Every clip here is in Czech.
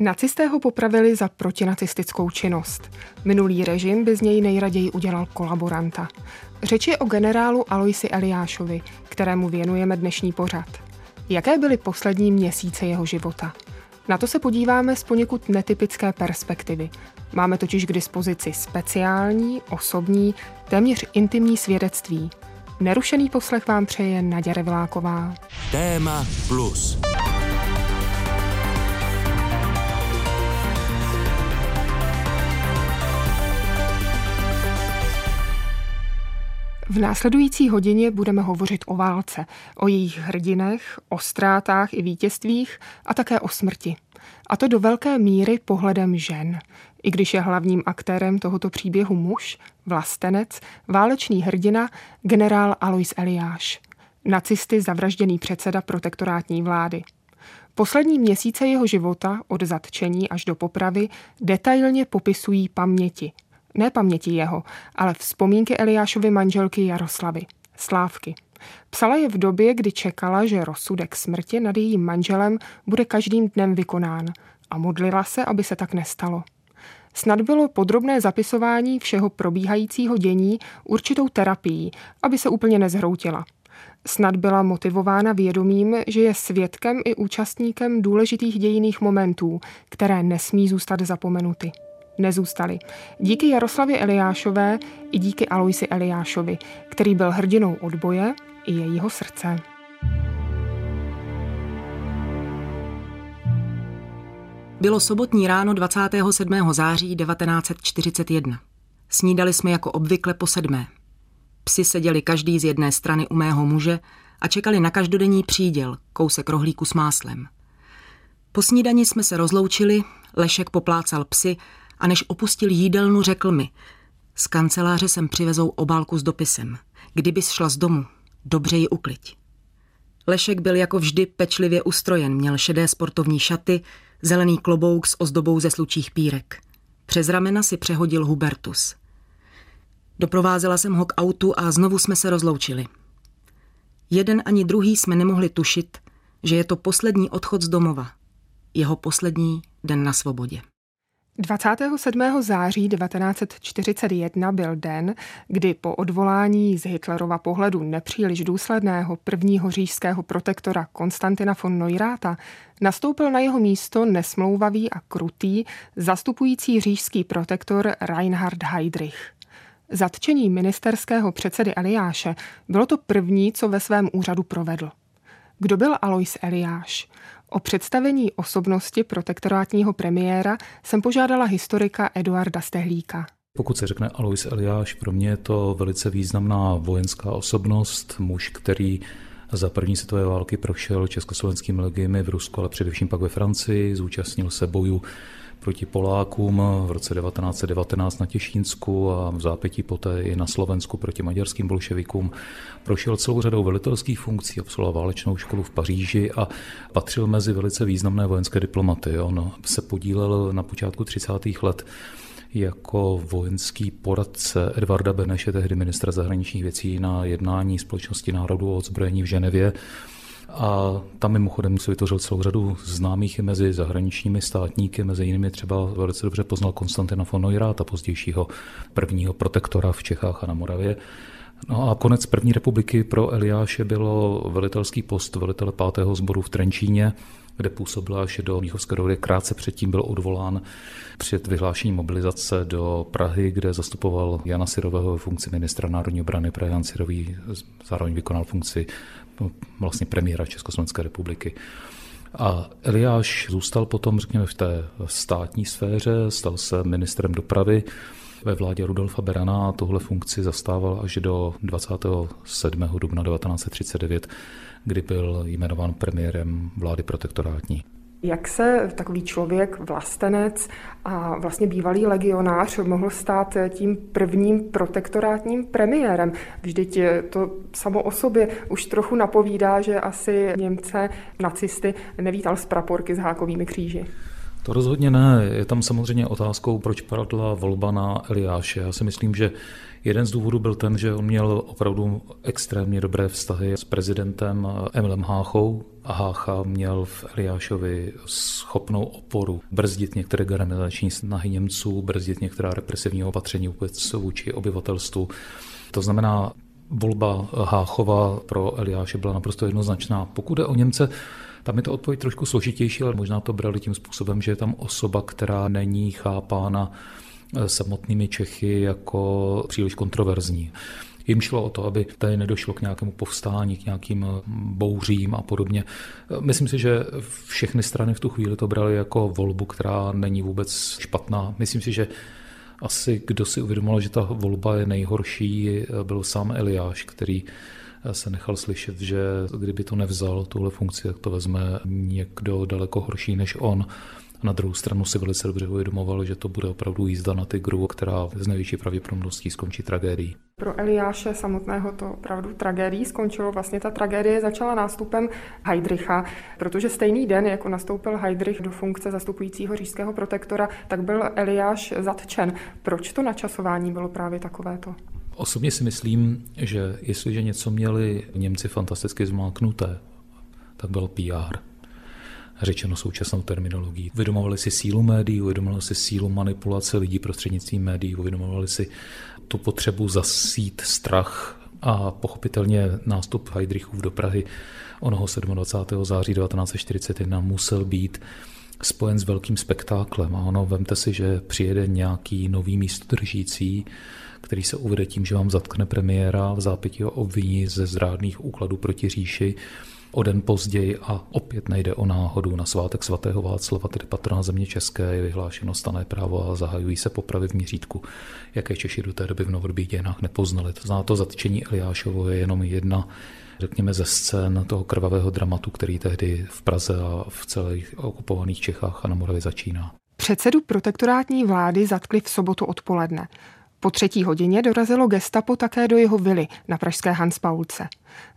Nacisté ho popravili za protinacistickou činnost. Minulý režim by z něj nejraději udělal kolaboranta. Řeč je o generálu Aloisi Eliášovi, kterému věnujeme dnešní pořad. Jaké byly poslední měsíce jeho života? Na to se podíváme z poněkud netypické perspektivy. Máme totiž k dispozici speciální, osobní, téměř intimní svědectví. Nerušený poslech vám přeje Naděra Revláková. Téma plus. V následující hodině budeme hovořit o válce, o jejich hrdinech, o ztrátách i vítězstvích a také o smrti. A to do velké míry pohledem žen. I když je hlavním aktérem tohoto příběhu muž, vlastenec, válečný hrdina, generál Alois Eliáš. Nacisty zavražděný předseda protektorátní vlády. Poslední měsíce jeho života, od zatčení až do popravy, detailně popisují paměti – ne paměti jeho, ale vzpomínky Eliášovy manželky Jaroslavy, Slávky. Psala je v době, kdy čekala, že rozsudek smrti nad jejím manželem bude každým dnem vykonán a modlila se, aby se tak nestalo. Snad bylo podrobné zapisování všeho probíhajícího dění určitou terapií, aby se úplně nezhroutila. Snad byla motivována vědomím, že je svědkem i účastníkem důležitých dějiných momentů, které nesmí zůstat zapomenuty nezůstaly. Díky Jaroslavě Eliášové i díky Aloisi Eliášovi, který byl hrdinou odboje i jejího srdce. Bylo sobotní ráno 27. září 1941. Snídali jsme jako obvykle po sedmé. Psi seděli každý z jedné strany u mého muže a čekali na každodenní příděl, kousek rohlíku s máslem. Po snídani jsme se rozloučili, Lešek poplácal psy a než opustil jídelnu, řekl mi, z kanceláře jsem přivezou obálku s dopisem. Kdybys šla z domu, dobře ji ukliď. Lešek byl jako vždy pečlivě ustrojen, měl šedé sportovní šaty, zelený klobouk s ozdobou ze slučích pírek. Přes ramena si přehodil Hubertus. Doprovázela jsem ho k autu a znovu jsme se rozloučili. Jeden ani druhý jsme nemohli tušit, že je to poslední odchod z domova. Jeho poslední den na svobodě. 27. září 1941 byl den, kdy po odvolání z Hitlerova pohledu nepříliš důsledného prvního říšského protektora Konstantina von Neuráta nastoupil na jeho místo nesmlouvavý a krutý zastupující říšský protektor Reinhard Heydrich. Zatčení ministerského předsedy Eliáše bylo to první, co ve svém úřadu provedl. Kdo byl Alois Eliáš? O představení osobnosti protektorátního premiéra jsem požádala historika Eduarda Stehlíka. Pokud se řekne Alois Eliáš, pro mě je to velice významná vojenská osobnost, muž, který za první světové války prošel československými legiemi v Rusku, ale především pak ve Francii, zúčastnil se bojů proti Polákům v roce 1919 na Těšínsku a v zápětí poté i na Slovensku proti maďarským bolševikům. Prošel celou řadou velitelských funkcí, absolvoval válečnou školu v Paříži a patřil mezi velice významné vojenské diplomaty. On se podílel na počátku 30. let jako vojenský poradce Edvarda Beneše, tehdy ministra zahraničních věcí, na jednání Společnosti národů o odzbrojení v Ženevě a tam mimochodem se vytvořil celou řadu známých i mezi zahraničními státníky, mezi jinými třeba velice dobře poznal Konstantina von Neurata, pozdějšího prvního protektora v Čechách a na Moravě. No a konec první republiky pro Eliáše bylo velitelský post velitele pátého sboru v Trenčíně, kde působil až do Míchovské dohody. Krátce předtím byl odvolán před vyhlášením mobilizace do Prahy, kde zastupoval Jana Sirového ve funkci ministra národní obrany. Právě Jan Sirový zároveň vykonal funkci vlastně premiéra Československé republiky. A Eliáš zůstal potom, řekněme, v té státní sféře, stal se ministrem dopravy ve vládě Rudolfa Berana a tuhle funkci zastával až do 27. dubna 1939, kdy byl jmenován premiérem vlády protektorátní. Jak se takový člověk, vlastenec a vlastně bývalý legionář mohl stát tím prvním protektorátním premiérem? Vždyť to samo o sobě už trochu napovídá, že asi Němce, nacisty nevítal z praporky s hákovými kříži. To rozhodně ne. Je tam samozřejmě otázkou, proč padla volba na Eliáše. Já si myslím, že jeden z důvodů byl ten, že on měl opravdu extrémně dobré vztahy s prezidentem Emilem Háchou a Hácha měl v Eliášovi schopnou oporu brzdit některé garanizační snahy Němců, brzdit některá represivní opatření vůbec vůči obyvatelstvu. To znamená, volba Háchova pro Eliáše byla naprosto jednoznačná. Pokud je o Němce, tam je to odpověď trošku složitější, ale možná to brali tím způsobem, že je tam osoba, která není chápána samotnými Čechy jako příliš kontroverzní. Jim šlo o to, aby tady nedošlo k nějakému povstání, k nějakým eh, bouřím a podobně. Eh, myslím si, že všechny strany v tu chvíli to brali jako volbu, která není vůbec špatná. Myslím si, že asi kdo si uvědomil, že ta volba je nejhorší, byl sám Eliáš, který se nechal slyšet, že kdyby to nevzal, tuhle funkci, tak to vezme někdo daleko horší než on. Na druhou stranu si velice dobře uvědomoval, že to bude opravdu jízda na tygru, která z největší pravděpodobností skončí tragédií. Pro Eliáše samotného to opravdu tragédií skončilo. Vlastně ta tragédie začala nástupem Heidricha, protože stejný den, jako nastoupil Heidrich do funkce zastupujícího říšského protektora, tak byl Eliáš zatčen. Proč to načasování bylo právě takovéto? Osobně si myslím, že jestliže něco měli Němci fantasticky zmáknuté, tak byl PR. Řečeno současnou terminologií. Uvědomovali si sílu médií, uvědomovali si sílu manipulace lidí prostřednictvím médií, uvědomovali si tu potřebu zasít strach a pochopitelně nástup Heidrichův do Prahy onoho 27. září 1941 musel být spojen s velkým spektáklem. A ono, vemte si, že přijede nějaký nový místodržící, který se uvede tím, že vám zatkne premiéra, v zápětí ho obviní ze zrádných úkladů proti říši, O den později a opět nejde o náhodu. Na svátek svatého Václava, tedy patrona země české, je vyhlášeno stané právo a zahajují se popravy v měřítku, jaké Češi do té doby v novodobých dějinách nepoznali. To znamená, to zatčení Eliášovo je jenom jedna řekněme, ze scén toho krvavého dramatu, který tehdy v Praze a v celých okupovaných Čechách a na Moravě začíná. Předsedu protektorátní vlády zatkli v sobotu odpoledne. Po třetí hodině dorazilo gestapo také do jeho vily na pražské Hanspaulce.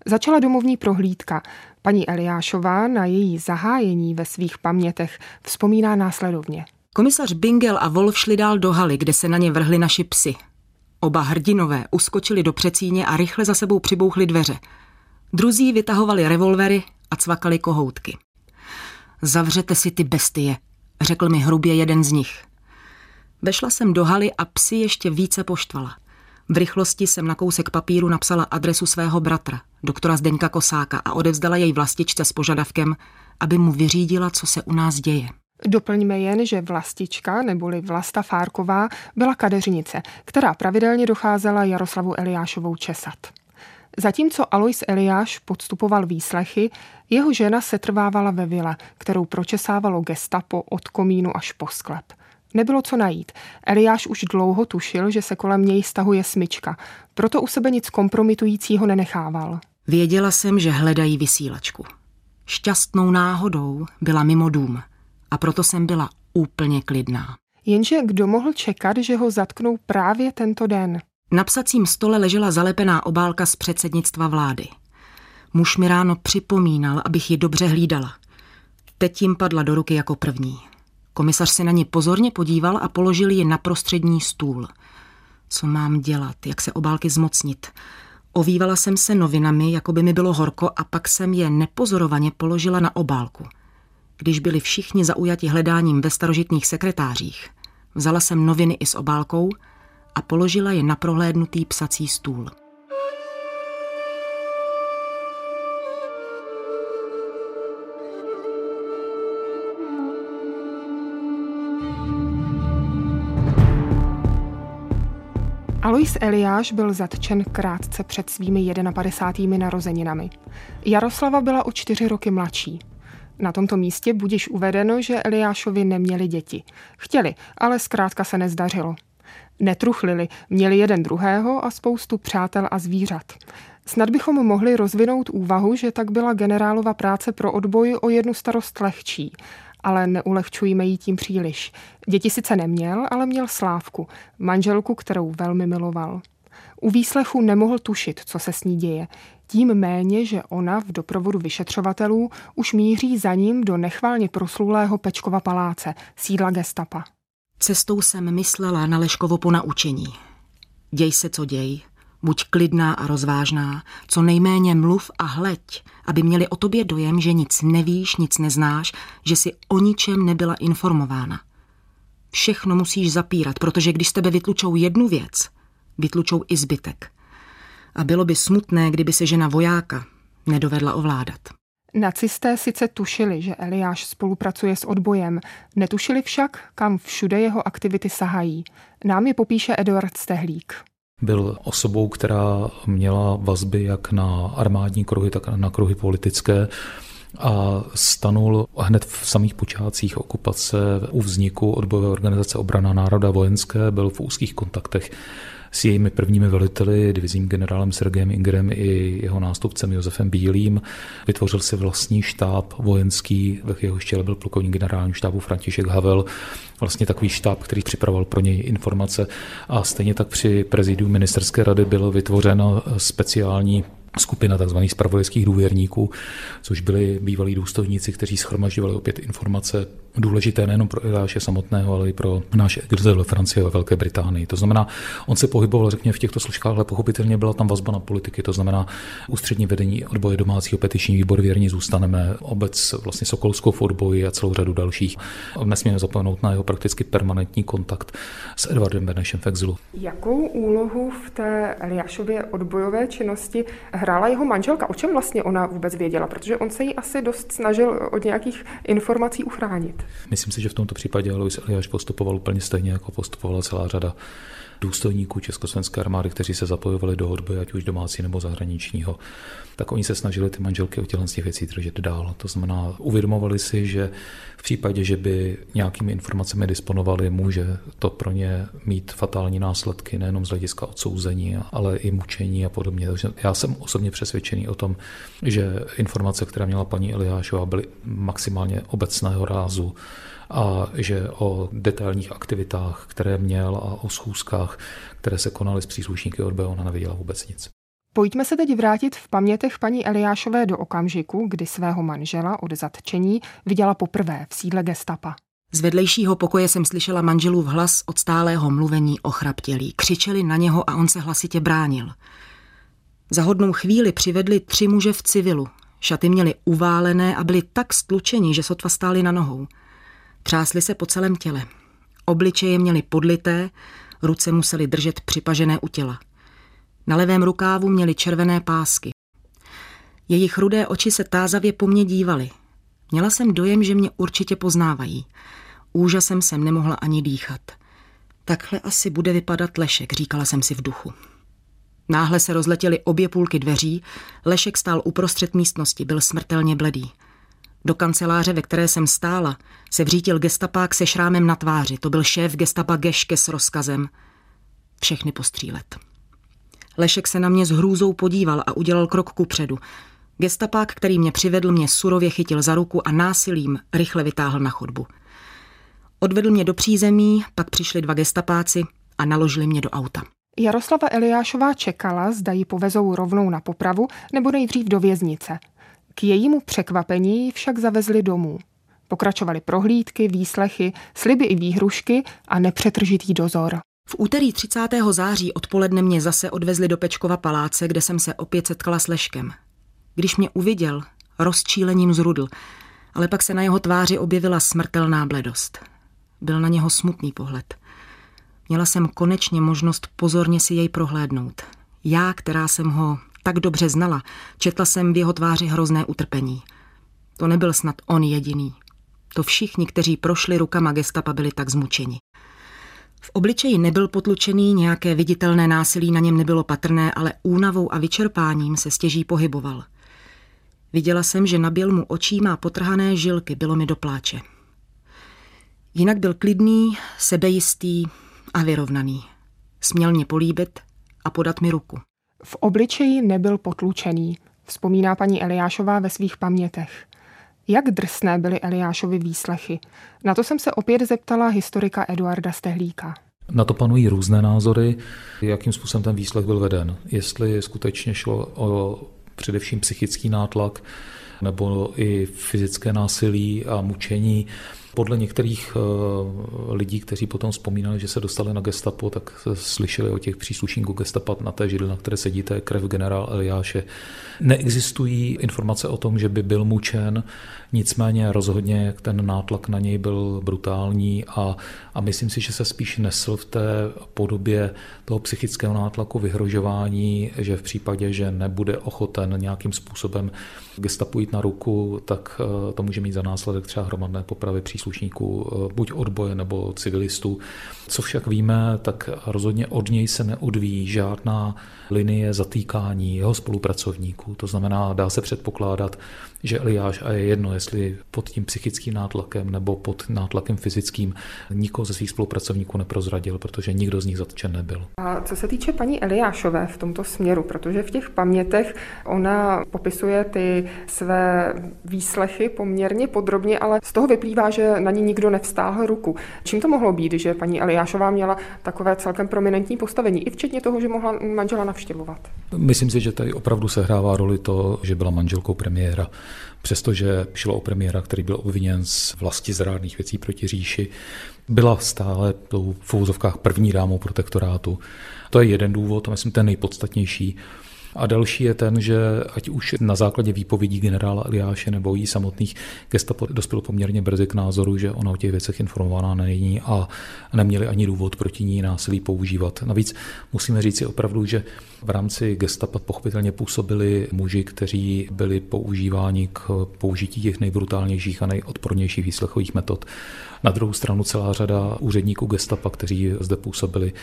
Začala domovní prohlídka. Paní Eliášová na její zahájení ve svých pamětech vzpomíná následovně. Komisař Bingel a Wolf šli dál do haly, kde se na ně vrhli naši psy. Oba hrdinové uskočili do přecíně a rychle za sebou přibouchli dveře. Druzí vytahovali revolvery a cvakali kohoutky. Zavřete si ty bestie, řekl mi hrubě jeden z nich. Vešla jsem do haly a psi ještě více poštvala. V rychlosti jsem na kousek papíru napsala adresu svého bratra, doktora Zdeňka Kosáka a odevzdala jej vlastičce s požadavkem, aby mu vyřídila, co se u nás děje. Doplňme jen, že vlastička neboli Vlasta Fárková byla kadeřnice, která pravidelně docházela Jaroslavu Eliášovou česat. Zatímco Alois Eliáš podstupoval výslechy, jeho žena se trvávala ve vile, kterou pročesávalo gestapo od komínu až po sklep. Nebylo co najít. Eliáš už dlouho tušil, že se kolem něj stahuje smyčka, proto u sebe nic kompromitujícího nenechával. Věděla jsem, že hledají vysílačku. Šťastnou náhodou byla mimo dům a proto jsem byla úplně klidná. Jenže kdo mohl čekat, že ho zatknou právě tento den? Na psacím stole ležela zalepená obálka z předsednictva vlády. Muž mi ráno připomínal, abych ji dobře hlídala. Teď jim padla do ruky jako první. Komisař se na ně pozorně podíval a položil ji na prostřední stůl. Co mám dělat, jak se obálky zmocnit? Ovývala jsem se novinami, jako by mi bylo horko a pak jsem je nepozorovaně položila na obálku. Když byli všichni zaujati hledáním ve starožitných sekretářích, vzala jsem noviny i s obálkou a položila je na prohlédnutý psací stůl. Alois Eliáš byl zatčen krátce před svými 51. narozeninami. Jaroslava byla o čtyři roky mladší. Na tomto místě budíš uvedeno, že Eliášovi neměli děti. Chtěli, ale zkrátka se nezdařilo. Netruchlili, měli jeden druhého a spoustu přátel a zvířat. Snad bychom mohli rozvinout úvahu, že tak byla generálova práce pro odboj o jednu starost lehčí ale neulehčujme jí tím příliš. Děti sice neměl, ale měl Slávku, manželku, kterou velmi miloval. U výslechu nemohl tušit, co se s ní děje. Tím méně, že ona v doprovodu vyšetřovatelů už míří za ním do nechválně proslulého Pečkova paláce, sídla gestapa. Cestou jsem myslela na Leškovo ponaučení. Děj se, co děj, buď klidná a rozvážná, co nejméně mluv a hleď, aby měli o tobě dojem, že nic nevíš, nic neznáš, že si o ničem nebyla informována. Všechno musíš zapírat, protože když z tebe vytlučou jednu věc, vytlučou i zbytek. A bylo by smutné, kdyby se žena vojáka nedovedla ovládat. Nacisté sice tušili, že Eliáš spolupracuje s odbojem, netušili však, kam všude jeho aktivity sahají. Nám je popíše Eduard Stehlík. Byl osobou, která měla vazby jak na armádní kruhy, tak na kruhy politické a stanul hned v samých počátcích okupace u vzniku odbojové organizace Obrana národa vojenské, byl v úzkých kontaktech s jejími prvními veliteli, divizním generálem Sergejem Ingrem i jeho nástupcem Josefem Bílým. Vytvořil si vlastní štáb vojenský, ve jeho čele byl plukovník generálního štábu František Havel, vlastně takový štáb, který připravoval pro něj informace a stejně tak při prezidiu ministerské rady bylo vytvořeno speciální skupina tzv. spravodajských důvěrníků, což byli bývalí důstojníci, kteří schromažďovali opět informace důležité nejen pro Iláše samotného, ale i pro náš exil ve Francii a ve Velké Británii. To znamená, on se pohyboval, řekněme, v těchto složkách, ale pochopitelně byla tam vazba na politiky, to znamená ústřední vedení odboje domácího petiční výbor věrně zůstaneme, obec vlastně Sokolskou v odboji a celou řadu dalších. Nesmíme zapomenout na jeho prakticky permanentní kontakt s Edvardem Benešem v exilu. Jakou úlohu v té Eliášově odbojové činnosti hrála jeho manželka? O čem vlastně ona vůbec věděla? Protože on se jí asi dost snažil od nějakých informací uchránit. Myslím si, že v tomto případě Alois Eliáš postupoval úplně stejně, jako postupovala celá řada důstojníků Československé armády, kteří se zapojovali do odboje, ať už domácí nebo zahraničního, tak oni se snažili ty manželky o těchto těch věcí držet dál. To znamená, uvědomovali si, že v případě, že by nějakými informacemi disponovali, může to pro ně mít fatální následky, nejenom z hlediska odsouzení, ale i mučení a podobně. Takže já jsem osobně přesvědčený o tom, že informace, které měla paní Eliášová, byly maximálně obecného rázu a že o detailních aktivitách, které měl a o schůzkách, které se konaly s příslušníky odboje, ona nevěděla vůbec nic. Pojďme se teď vrátit v pamětech paní Eliášové do okamžiku, kdy svého manžela od zatčení viděla poprvé v sídle gestapa. Z vedlejšího pokoje jsem slyšela manželův hlas od stálého mluvení chraptělí. Křičeli na něho a on se hlasitě bránil. Za hodnou chvíli přivedli tři muže v civilu. Šaty měli uválené a byli tak stlučeni, že sotva stáli na nohou. Třásli se po celém těle. Obličeje měli podlité, ruce museli držet připažené u těla. Na levém rukávu měli červené pásky. Jejich rudé oči se tázavě po mně dívaly. Měla jsem dojem, že mě určitě poznávají. Úžasem jsem nemohla ani dýchat. Takhle asi bude vypadat Lešek, říkala jsem si v duchu. Náhle se rozletěly obě půlky dveří, Lešek stál uprostřed místnosti, byl smrtelně bledý. Do kanceláře, ve které jsem stála, se vřítil gestapák se šrámem na tváři. To byl šéf gestapa Geške s rozkazem všechny postřílet. Lešek se na mě s hrůzou podíval a udělal krok ku předu. Gestapák, který mě přivedl, mě surově chytil za ruku a násilím rychle vytáhl na chodbu. Odvedl mě do přízemí, pak přišli dva gestapáci a naložili mě do auta. Jaroslava Eliášová čekala, zda ji povezou rovnou na popravu nebo nejdřív do věznice. K jejímu překvapení však zavezli domů. Pokračovaly prohlídky, výslechy, sliby i výhrušky a nepřetržitý dozor. V úterý 30. září odpoledne mě zase odvezli do Pečkova paláce, kde jsem se opět setkala s Leškem. Když mě uviděl, rozčílením zrudl, ale pak se na jeho tváři objevila smrtelná bledost. Byl na něho smutný pohled. Měla jsem konečně možnost pozorně si jej prohlédnout. Já, která jsem ho tak dobře znala, četla jsem v jeho tváři hrozné utrpení. To nebyl snad on jediný. To všichni, kteří prošli rukama gestapa, byli tak zmučeni. V obličeji nebyl potlučený, nějaké viditelné násilí na něm nebylo patrné, ale únavou a vyčerpáním se stěží pohyboval. Viděla jsem, že nabil mu očí má potrhané žilky, bylo mi do pláče. Jinak byl klidný, sebejistý a vyrovnaný. Směl mě políbit a podat mi ruku. V obličeji nebyl potlučený, vzpomíná paní Eliášová ve svých pamětech. Jak drsné byly Eliášovy výslechy? Na to jsem se opět zeptala historika Eduarda Stehlíka. Na to panují různé názory, jakým způsobem ten výslech byl veden. Jestli skutečně šlo o především psychický nátlak nebo i fyzické násilí a mučení. Podle některých eh, lidí, kteří potom vzpomínali, že se dostali na gestapo, tak slyšeli o těch příslušníků gestapa na té židli, na které sedíte, krev generál Eliáše. Neexistují informace o tom, že by byl mučen, nicméně rozhodně ten nátlak na něj byl brutální a, a myslím si, že se spíš nesl v té podobě toho psychického nátlaku, vyhrožování, že v případě, že nebude ochoten nějakým způsobem gestapu jít na ruku, tak eh, to může mít za následek třeba hromadné popravy příslušníků eh, buď odboje nebo civilistů. Co však víme, tak rozhodně od něj se neodvíjí žádná linie zatýkání jeho spolupracovníků. To znamená, dá se předpokládat, že Eliáš, a je jedno, jestli pod tím psychickým nátlakem nebo pod nátlakem fyzickým, nikoho ze svých spolupracovníků neprozradil, protože nikdo z nich zatčen nebyl. A co se týče paní Eliášové v tomto směru, protože v těch pamětech ona popisuje ty své výslechy poměrně podrobně, ale z toho vyplývá, že na ní nikdo nevstáhl ruku. Čím to mohlo být, že paní Eliášová měla takové celkem prominentní postavení, i včetně toho, že mohla manžela navštěvovat? Myslím si, že tady opravdu sehrává roli to, že byla manželkou premiéra. Přestože šlo o premiéra, který byl obviněn z vlasti zrádných věcí proti říši, byla stále tou v první dámou protektorátu. To je jeden důvod, a myslím ten nejpodstatnější. A další je ten, že ať už na základě výpovědí generála Eliáše nebo jí samotných gestapo dospěl poměrně brzy k názoru, že ona o těch věcech informovaná není a neměli ani důvod proti ní násilí používat. Navíc musíme říct si opravdu, že v rámci gestapa pochopitelně působili muži, kteří byli používáni k použití těch nejbrutálnějších a nejodpornějších výslechových metod. Na druhou stranu celá řada úředníků gestapa, kteří zde působili,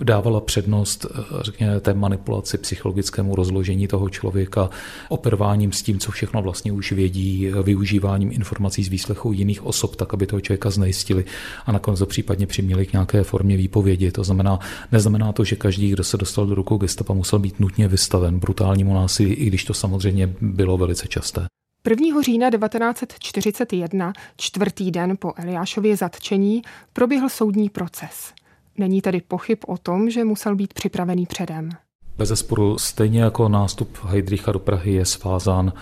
dávala přednost, řekněme, té manipulaci, psychologickému rozložení toho člověka, operováním s tím, co všechno vlastně už vědí, využíváním informací z výslechu jiných osob, tak aby toho člověka znejistili a nakonec to případně přiměli k nějaké formě výpovědi. To znamená, neznamená to, že každý, kdo se dostal do rukou gestapa, musel být nutně vystaven brutálnímu násilí, i když to samozřejmě bylo velice časté. 1. října 1941, čtvrtý den po Eliášově zatčení, proběhl soudní proces. Není tedy pochyb o tom, že musel být připravený předem. Bez zesporu stejně jako nástup Heidricha do Prahy je svázán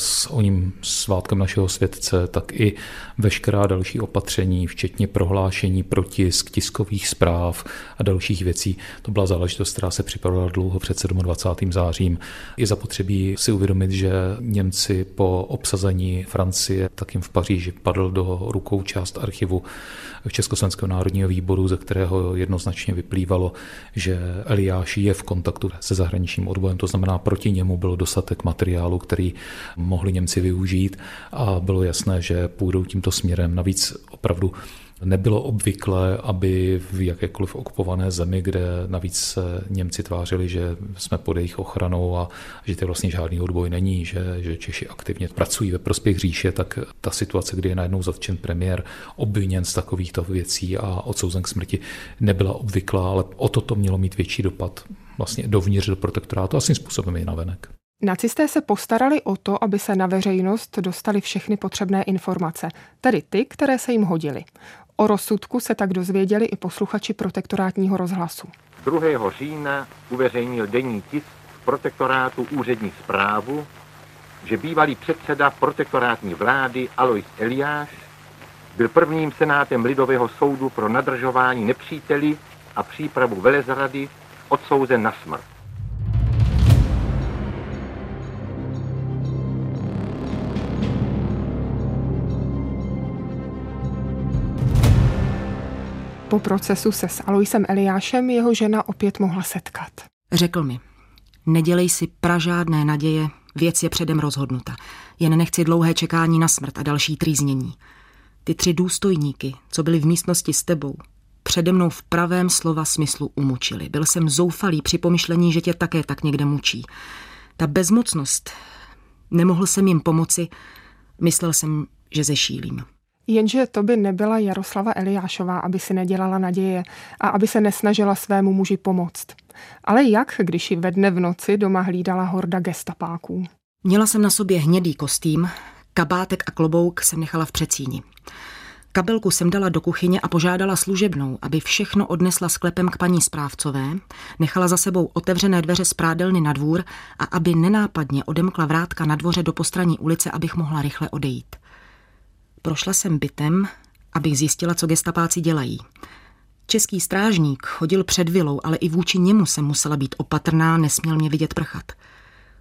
s oním svátkem našeho světce, tak i veškerá další opatření, včetně prohlášení protisk, tiskových zpráv a dalších věcí. To byla záležitost, která se připravovala dlouho před 27. zářím. Je zapotřebí si uvědomit, že Němci po obsazení Francie, tak jim v Paříži padl do rukou část archivu Československého národního výboru, ze kterého jednoznačně vyplývalo, že Eliáš je v kontaktu se zahraničním odbojem, to znamená, proti němu byl dostatek materiálu, který mohli Němci využít a bylo jasné, že půjdou tímto směrem. Navíc opravdu Nebylo obvyklé, aby v jakékoliv okupované zemi, kde navíc se Němci tvářili, že jsme pod jejich ochranou a že to vlastně žádný odboj není, že, že Češi aktivně pracují ve prospěch říše, tak ta situace, kdy je najednou zatčen premiér, obviněn z takovýchto věcí a odsouzen k smrti, nebyla obvyklá, ale o to mělo mít větší dopad vlastně dovnitř do protektorátu a svým způsobem i navenek. Nacisté se postarali o to, aby se na veřejnost dostaly všechny potřebné informace, tedy ty, které se jim hodily. O rozsudku se tak dozvěděli i posluchači protektorátního rozhlasu. 2. října uveřejnil denní tisk protektorátu úřední zprávu, že bývalý předseda protektorátní vlády Alois Eliáš byl prvním senátem Lidového soudu pro nadržování nepříteli a přípravu velezrady odsouzen na smrt. Procesu se s Aloisem Eliášem jeho žena opět mohla setkat. Řekl mi, nedělej si pražádné naděje, věc je předem rozhodnuta. Jen nechci dlouhé čekání na smrt a další trýznění. Ty tři důstojníky, co byli v místnosti s tebou, přede mnou v pravém slova smyslu umučili. Byl jsem zoufalý při pomyšlení, že tě také tak někde mučí. Ta bezmocnost, nemohl jsem jim pomoci, myslel jsem, že zešílím. Jenže to by nebyla Jaroslava Eliášová, aby si nedělala naděje a aby se nesnažila svému muži pomoct. Ale jak, když ji ve dne v noci doma hlídala horda gestapáků? Měla jsem na sobě hnědý kostým, kabátek a klobouk jsem nechala v přecíni. Kabelku jsem dala do kuchyně a požádala služebnou, aby všechno odnesla sklepem k paní správcové, nechala za sebou otevřené dveře z prádelny na dvůr a aby nenápadně odemkla vrátka na dvoře do postraní ulice, abych mohla rychle odejít. Prošla jsem bytem, abych zjistila, co gestapáci dělají. Český strážník chodil před vilou, ale i vůči němu jsem musela být opatrná, nesměl mě vidět prchat.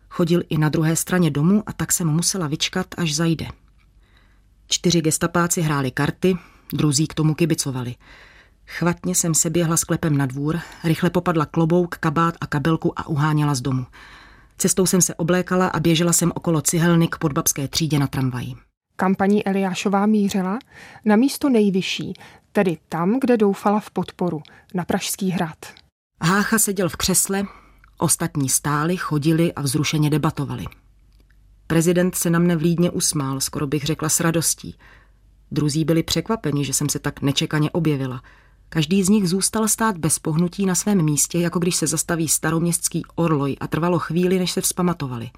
Chodil i na druhé straně domu a tak jsem musela vyčkat, až zajde. Čtyři gestapáci hráli karty, druzí k tomu kibicovali. Chvatně jsem se běhla sklepem na dvůr, rychle popadla klobouk, kabát a kabelku a uháněla z domu. Cestou jsem se oblékala a běžela jsem okolo cihelny k podbabské třídě na tramvaji. Kampaní Eliášová mířila na místo nejvyšší, tedy tam, kde doufala v podporu, na Pražský hrad. Hácha seděl v křesle, ostatní stáli, chodili a vzrušeně debatovali. Prezident se na mne vlídně usmál, skoro bych řekla s radostí. Druzí byli překvapeni, že jsem se tak nečekaně objevila. Každý z nich zůstal stát bez pohnutí na svém místě, jako když se zastaví staroměstský orloj a trvalo chvíli, než se vzpamatovali.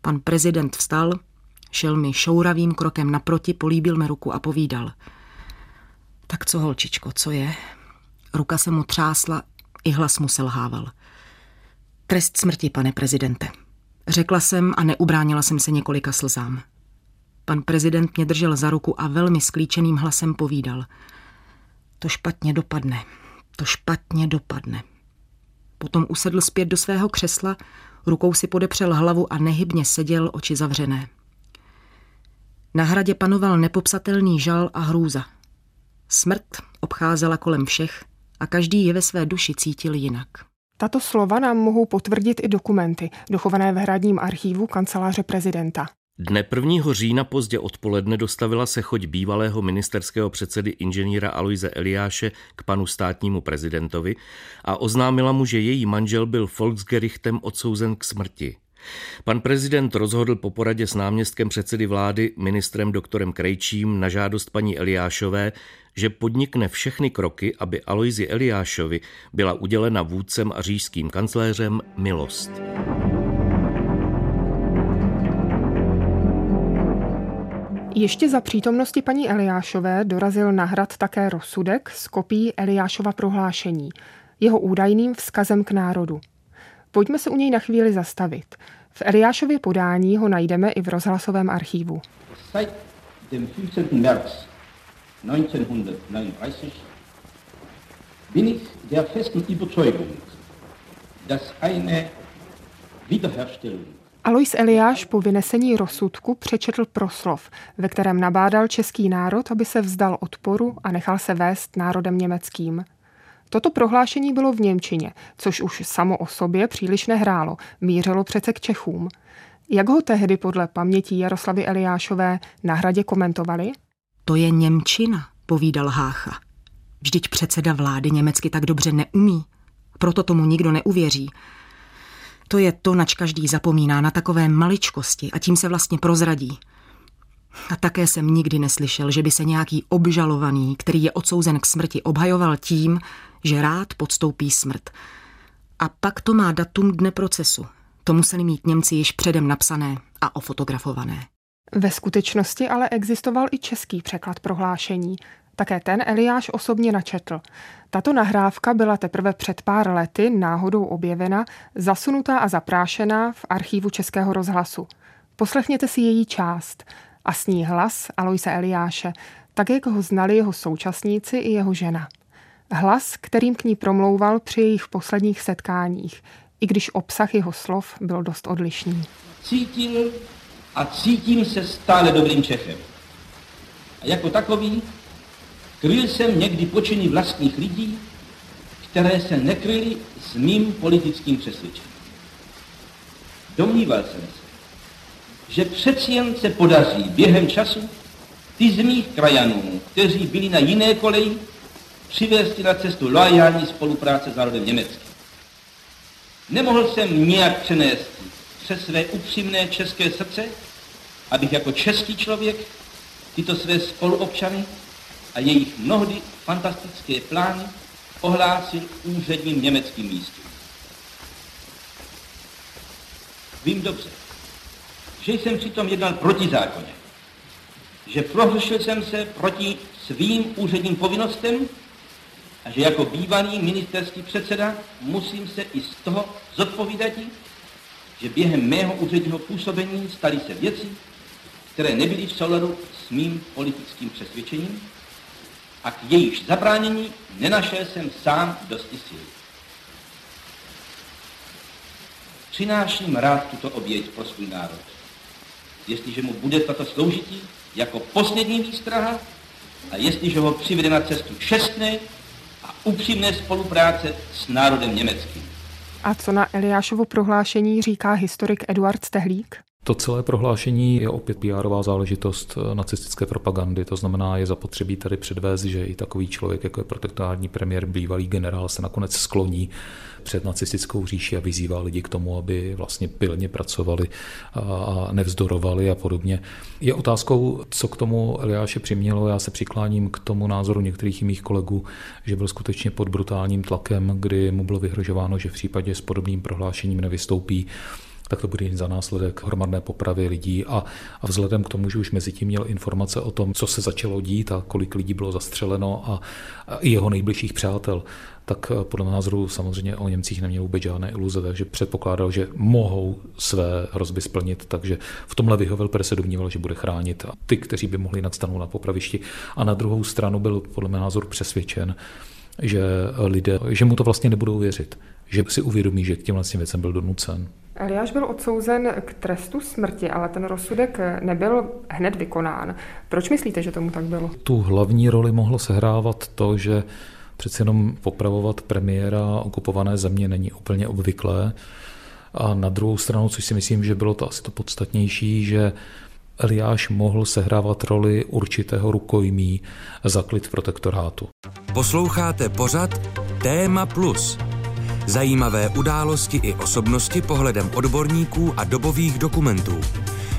Pan prezident vstal, šel mi šouravým krokem naproti, políbil mi ruku a povídal. Tak co, holčičko, co je? Ruka se mu třásla, i hlas mu selhával. Trest smrti, pane prezidente. Řekla jsem a neubránila jsem se několika slzám. Pan prezident mě držel za ruku a velmi sklíčeným hlasem povídal. To špatně dopadne, to špatně dopadne. Potom usedl zpět do svého křesla, rukou si podepřel hlavu a nehybně seděl, oči zavřené. Na hradě panoval nepopsatelný žal a hrůza. Smrt obcházela kolem všech a každý je ve své duši cítil jinak. Tato slova nám mohou potvrdit i dokumenty, dochované v hradním archívu kanceláře prezidenta. Dne 1. října pozdě odpoledne dostavila se choď bývalého ministerského předsedy inženýra Aloise Eliáše k panu státnímu prezidentovi a oznámila mu, že její manžel byl Volksgerichtem odsouzen k smrti. Pan prezident rozhodl po poradě s náměstkem předsedy vlády, ministrem doktorem Krejčím, na žádost paní Eliášové, že podnikne všechny kroky, aby Aloizi Eliášovi byla udělena vůdcem a říšským kancléřem milost. Ještě za přítomnosti paní Eliášové dorazil na hrad také rozsudek s kopií Eliášova prohlášení, jeho údajným vzkazem k národu. Pojďme se u něj na chvíli zastavit. V Eliášově podání ho najdeme i v rozhlasovém archívu. Seit dem 15. März 1939 bin ich der festen Überzeugung, dass eine Wiederherstellung Alois Eliáš po vynesení rozsudku přečetl proslov, ve kterém nabádal český národ, aby se vzdal odporu a nechal se vést národem německým. Toto prohlášení bylo v Němčině, což už samo o sobě příliš nehrálo, mířilo přece k Čechům. Jak ho tehdy podle paměti Jaroslavy Eliášové na hradě komentovali? To je Němčina, povídal Hácha. Vždyť předseda vlády německy tak dobře neumí. Proto tomu nikdo neuvěří. To je to, nač každý zapomíná na takové maličkosti a tím se vlastně prozradí. A také jsem nikdy neslyšel, že by se nějaký obžalovaný, který je odsouzen k smrti, obhajoval tím, že rád podstoupí smrt. A pak to má datum dne procesu. To museli mít Němci již předem napsané a ofotografované. Ve skutečnosti ale existoval i český překlad prohlášení. Také ten Eliáš osobně načetl. Tato nahrávka byla teprve před pár lety náhodou objevena, zasunutá a zaprášená v archívu Českého rozhlasu. Poslechněte si její část a s ní hlas Aloise Eliáše, tak jak ho znali jeho současníci i jeho žena. Hlas, kterým k ní promlouval při jejich posledních setkáních, i když obsah jeho slov byl dost odlišný. Cítil a cítím se stále dobrým Čechem. A jako takový kryl jsem někdy počiny vlastních lidí, které se nekryly s mým politickým přesvědčením. Domníval jsem se, že přeci jen se podaří během času ty z mých krajanů, kteří byli na jiné koleji, přivést na cestu loajální spolupráce s národem německým. Nemohl jsem nijak přenést přes své upřímné české srdce, abych jako český člověk tyto své spoluobčany a jejich mnohdy fantastické plány ohlásil úředním německým místům. Vím dobře, že jsem přitom jednal protizákonně, že prohřešil jsem se proti svým úředním povinnostem a že jako bývalý ministerský předseda musím se i z toho zodpovídat, že během mého úředního působení staly se věci, které nebyly v souladu s mým politickým přesvědčením a k jejíž zabránění nenašel jsem sám dosti sil. Přináším rád tuto oběť pro svůj národ. Jestliže mu bude tato sloužití jako poslední výstraha a jestliže ho přivede na cestu čestné a upřímné spolupráce s národem německým. A co na Eliášovo prohlášení říká historik Eduard Stehlík? To celé prohlášení je opět pr záležitost nacistické propagandy, to znamená, je zapotřebí tady předvést, že i takový člověk, jako je protektorátní premiér, bývalý generál, se nakonec skloní před nacistickou říši a vyzývá lidi k tomu, aby vlastně pilně pracovali a nevzdorovali a podobně. Je otázkou, co k tomu Eliáše přimělo. Já se přikláním k tomu názoru některých mých kolegů, že byl skutečně pod brutálním tlakem, kdy mu bylo vyhrožováno, že v případě s podobným prohlášením nevystoupí, tak to bude za následek hromadné popravy lidí a, a vzhledem k tomu, že už mezi tím měl informace o tom, co se začalo dít a kolik lidí bylo zastřeleno a, a i jeho nejbližších přátel, tak podle názoru samozřejmě o Němcích neměl vůbec žádné iluze, takže předpokládal, že mohou své hrozby splnit, takže v tomhle vyhověl, protože se domníval, že bude chránit ty, kteří by mohli nadstanou na popravišti. A na druhou stranu byl podle mého názoru přesvědčen, že lidé, že mu to vlastně nebudou věřit, že si uvědomí, že k těm vlastně věcem byl donucen. Eliáš byl odsouzen k trestu smrti, ale ten rozsudek nebyl hned vykonán. Proč myslíte, že tomu tak bylo? Tu hlavní roli mohlo sehrávat to, že přece jenom popravovat premiéra okupované země není úplně obvyklé. A na druhou stranu, což si myslím, že bylo to asi to podstatnější, že Eliáš mohl sehrávat roli určitého rukojmí za klid protektorátu. Posloucháte pořad Téma Plus. Zajímavé události i osobnosti pohledem odborníků a dobových dokumentů.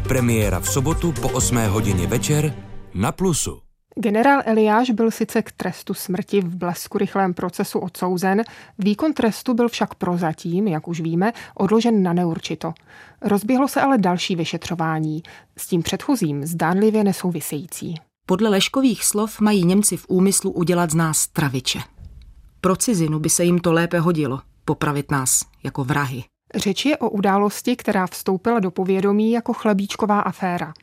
Premiéra v sobotu po 8 hodině večer na Plusu. Generál Eliáš byl sice k trestu smrti v blesku rychlém procesu odsouzen, výkon trestu byl však prozatím, jak už víme, odložen na neurčito. Rozběhlo se ale další vyšetřování, s tím předchozím zdánlivě nesouvisející. Podle Leškových slov mají Němci v úmyslu udělat z nás traviče. Pro cizinu by se jim to lépe hodilo, popravit nás jako vrahy. Řeč je o události, která vstoupila do povědomí jako chlebíčková aféra.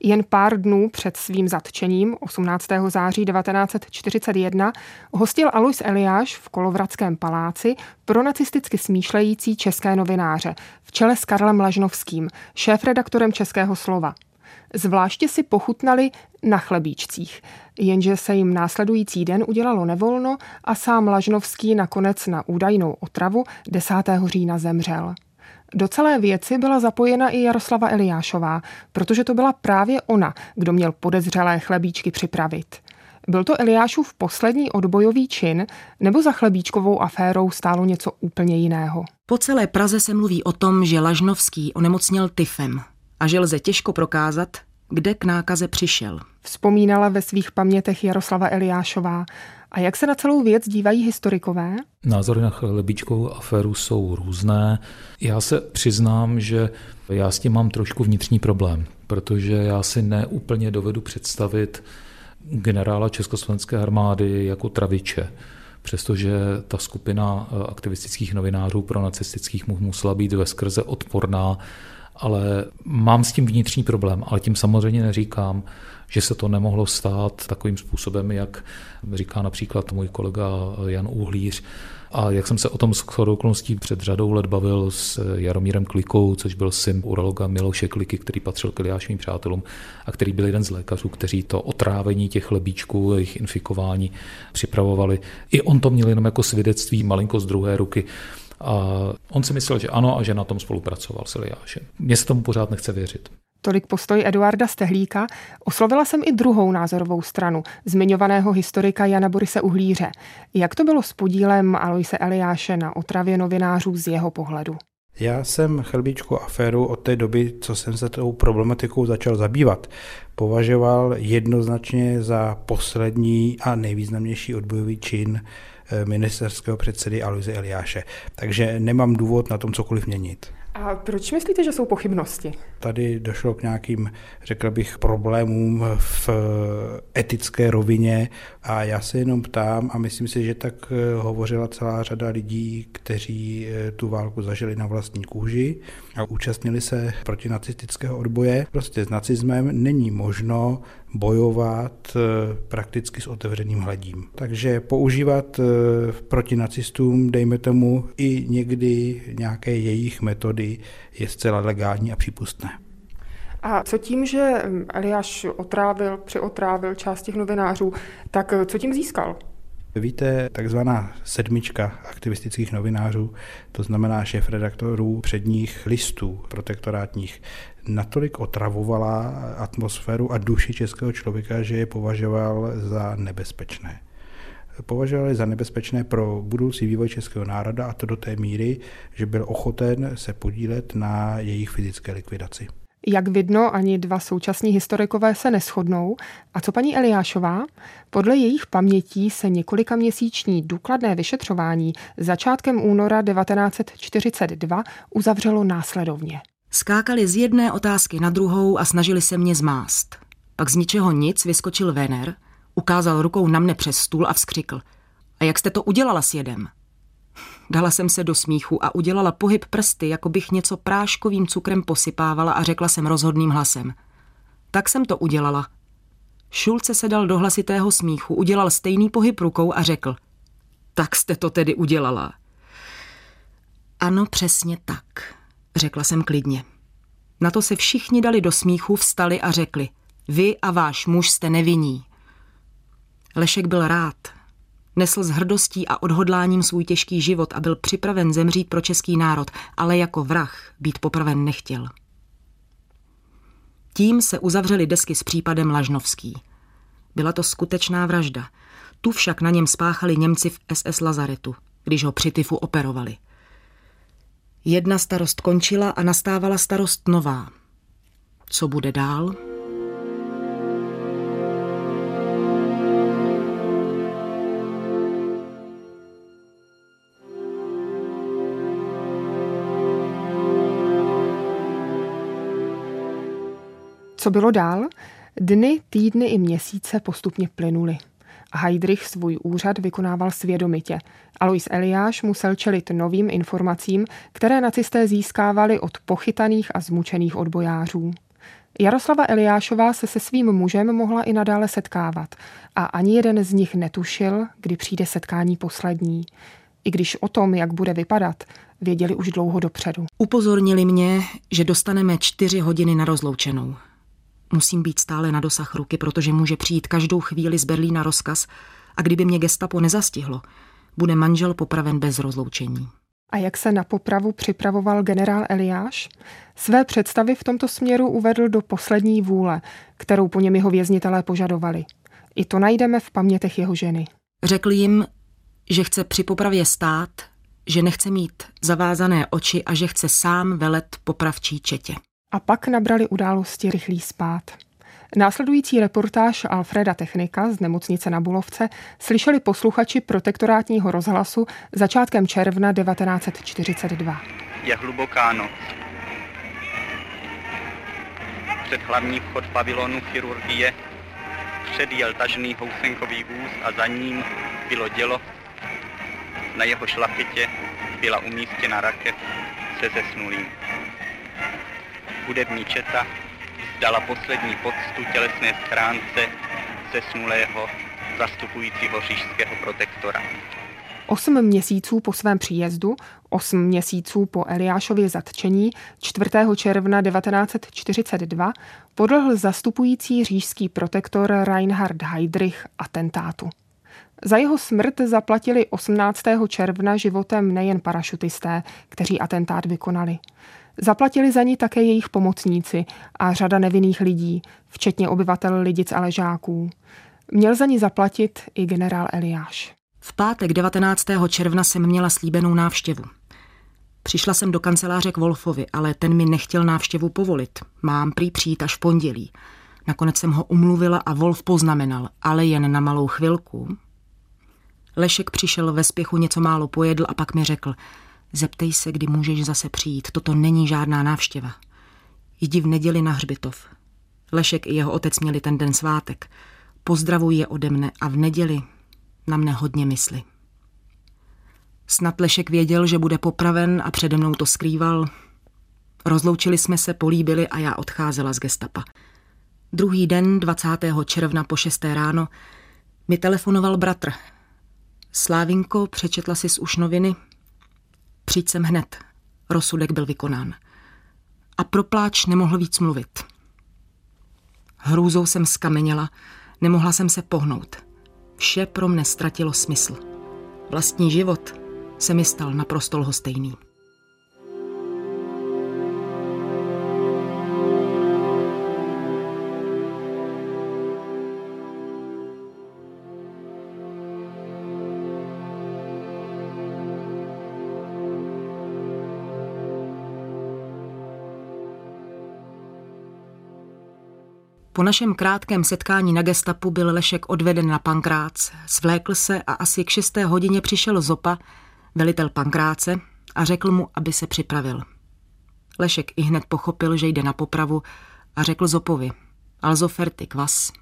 Jen pár dnů před svým zatčením, 18. září 1941, hostil Alois Eliáš v Kolovradském paláci pro nacisticky smýšlející české novináře v čele s Karlem Lažnovským, šéf-redaktorem Českého slova. Zvláště si pochutnali na chlebíčcích, jenže se jim následující den udělalo nevolno a sám Lažnovský nakonec na údajnou otravu 10. října zemřel. Do celé věci byla zapojena i Jaroslava Eliášová, protože to byla právě ona, kdo měl podezřelé chlebíčky připravit. Byl to Eliášův poslední odbojový čin, nebo za chlebíčkovou aférou stálo něco úplně jiného? Po celé Praze se mluví o tom, že Lažnovský onemocněl tyfem a že lze těžko prokázat, kde k nákaze přišel. Vzpomínala ve svých pamětech Jaroslava Eliášová. A jak se na celou věc dívají historikové? Názory na chlebičkovou aféru jsou různé. Já se přiznám, že já s tím mám trošku vnitřní problém, protože já si neúplně dovedu představit generála Československé armády jako traviče přestože ta skupina aktivistických novinářů pro nacistických musela být ve skrze odporná ale mám s tím vnitřní problém, ale tím samozřejmě neříkám, že se to nemohlo stát takovým způsobem, jak říká například můj kolega Jan Uhlíř, a jak jsem se o tom s okolností před řadou let bavil s Jaromírem Klikou, což byl syn urologa Miloše Kliky, který patřil k Eliášovým přátelům a který byl jeden z lékařů, kteří to otrávení těch lebíčků, jejich infikování připravovali. I on to měl jenom jako svědectví malinko z druhé ruky. A on si myslel, že ano a že na tom spolupracoval s Eliášem. Mně se tomu pořád nechce věřit. Tolik postoj Eduarda Stehlíka. Oslovila jsem i druhou názorovou stranu, zmiňovaného historika Jana Borise Uhlíře. Jak to bylo s podílem Aloise Eliáše na otravě novinářů z jeho pohledu? Já jsem chlebíčku aféru od té doby, co jsem se tou problematikou začal zabývat, považoval jednoznačně za poslední a nejvýznamnější odbojový čin Eh, ministerského předsedy Aloise Eliáše. Takže nemám důvod na tom cokoliv měnit. A proč myslíte, že jsou pochybnosti? Tady došlo k nějakým, řekl bych, problémům v etické rovině a já se jenom ptám a myslím si, že tak eh, hovořila celá řada lidí, kteří eh, tu válku zažili na vlastní kůži a účastnili se protinacistického odboje. Prostě s nacismem není možno bojovat eh, prakticky s otevřeným hledím. Takže používat proti nacistům, dejme tomu, i někdy nějaké jejich metody je zcela legální a přípustné. A co tím, že Eliáš otrávil, přeotrávil část těch novinářů, tak co tím získal? Víte, takzvaná sedmička aktivistických novinářů, to znamená šéf redaktorů předních listů protektorátních, natolik otravovala atmosféru a duši českého člověka, že je považoval za nebezpečné. Považovali za nebezpečné pro budoucí vývoj českého národa a to do té míry, že byl ochoten se podílet na jejich fyzické likvidaci. Jak vidno, ani dva současní historikové se neschodnou. A co paní Eliášová? Podle jejich pamětí se několika měsíční důkladné vyšetřování začátkem února 1942 uzavřelo následovně. Skákali z jedné otázky na druhou a snažili se mě zmást. Pak z ničeho nic vyskočil Vener, ukázal rukou na mne přes stůl a vzkřikl. A jak jste to udělala s jedem? Dala jsem se do smíchu a udělala pohyb prsty, jako bych něco práškovým cukrem posypávala a řekla jsem rozhodným hlasem. Tak jsem to udělala. Šulce se dal do hlasitého smíchu, udělal stejný pohyb rukou a řekl. Tak jste to tedy udělala. Ano, přesně tak, řekla jsem klidně. Na to se všichni dali do smíchu, vstali a řekli. Vy a váš muž jste nevinní. Lešek byl rád, Nesl s hrdostí a odhodláním svůj těžký život a byl připraven zemřít pro český národ, ale jako vrah být popraven nechtěl. Tím se uzavřely desky s případem Lažnovský. Byla to skutečná vražda. Tu však na něm spáchali Němci v SS Lazaretu, když ho při tyfu operovali. Jedna starost končila a nastávala starost nová. Co bude dál? Co bylo dál? Dny, týdny i měsíce postupně plynuly. Heidrich svůj úřad vykonával svědomitě. Alois Eliáš musel čelit novým informacím, které nacisté získávali od pochytaných a zmučených odbojářů. Jaroslava Eliášová se se svým mužem mohla i nadále setkávat a ani jeden z nich netušil, kdy přijde setkání poslední. I když o tom, jak bude vypadat, věděli už dlouho dopředu. Upozornili mě, že dostaneme čtyři hodiny na rozloučenou. Musím být stále na dosah ruky, protože může přijít každou chvíli z Berlína rozkaz a kdyby mě gestapo nezastihlo, bude manžel popraven bez rozloučení. A jak se na popravu připravoval generál Eliáš? Své představy v tomto směru uvedl do poslední vůle, kterou po něm jeho věznitelé požadovali. I to najdeme v pamětech jeho ženy. Řekl jim, že chce při popravě stát, že nechce mít zavázané oči a že chce sám velet popravčí četě a pak nabrali události rychlý spát. Následující reportáž Alfreda Technika z nemocnice na Bulovce slyšeli posluchači protektorátního rozhlasu začátkem června 1942. Je hluboká noc. Před hlavní vchod pavilonu chirurgie předjel tažný housenkový vůz a za ním bylo dělo. Na jeho šlachetě byla umístěna rakev se zesnulým hudební četa dala poslední poctu tělesné schránce zesnulého zastupujícího říšského protektora. Osm měsíců po svém příjezdu, osm měsíců po Eliášově zatčení 4. června 1942 podlehl zastupující říšský protektor Reinhard Heydrich atentátu. Za jeho smrt zaplatili 18. června životem nejen parašutisté, kteří atentát vykonali. Zaplatili za ní také jejich pomocníci a řada nevinných lidí, včetně obyvatel Lidic a Ležáků. Měl za ní zaplatit i generál Eliáš. V pátek 19. června jsem měla slíbenou návštěvu. Přišla jsem do kanceláře k Wolfovi, ale ten mi nechtěl návštěvu povolit. Mám prý přijít až v pondělí. Nakonec jsem ho umluvila a Wolf poznamenal, ale jen na malou chvilku. Lešek přišel ve spěchu, něco málo pojedl a pak mi řekl – Zeptej se, kdy můžeš zase přijít. Toto není žádná návštěva. Jdi v neděli na hřbitov. Lešek i jeho otec měli ten den svátek. Pozdravuj je ode mne a v neděli na mne hodně mysli. Snad Lešek věděl, že bude popraven a přede mnou to skrýval. Rozloučili jsme se, políbili a já odcházela z gestapa. Druhý den, 20. června po 6. ráno, mi telefonoval bratr. Slávinko, přečetla si z už noviny? Přijď sem hned. Rozsudek byl vykonán. A pro pláč nemohl víc mluvit. Hrůzou jsem skameněla, nemohla jsem se pohnout. Vše pro mne ztratilo smysl. Vlastní život se mi stal naprosto lhostejný. Po našem krátkém setkání na gestapu byl Lešek odveden na Pankrác, svlékl se a asi k šesté hodině přišel Zopa, velitel Pankráce, a řekl mu, aby se připravil. Lešek i hned pochopil, že jde na popravu a řekl Zopovi, also fertig, was?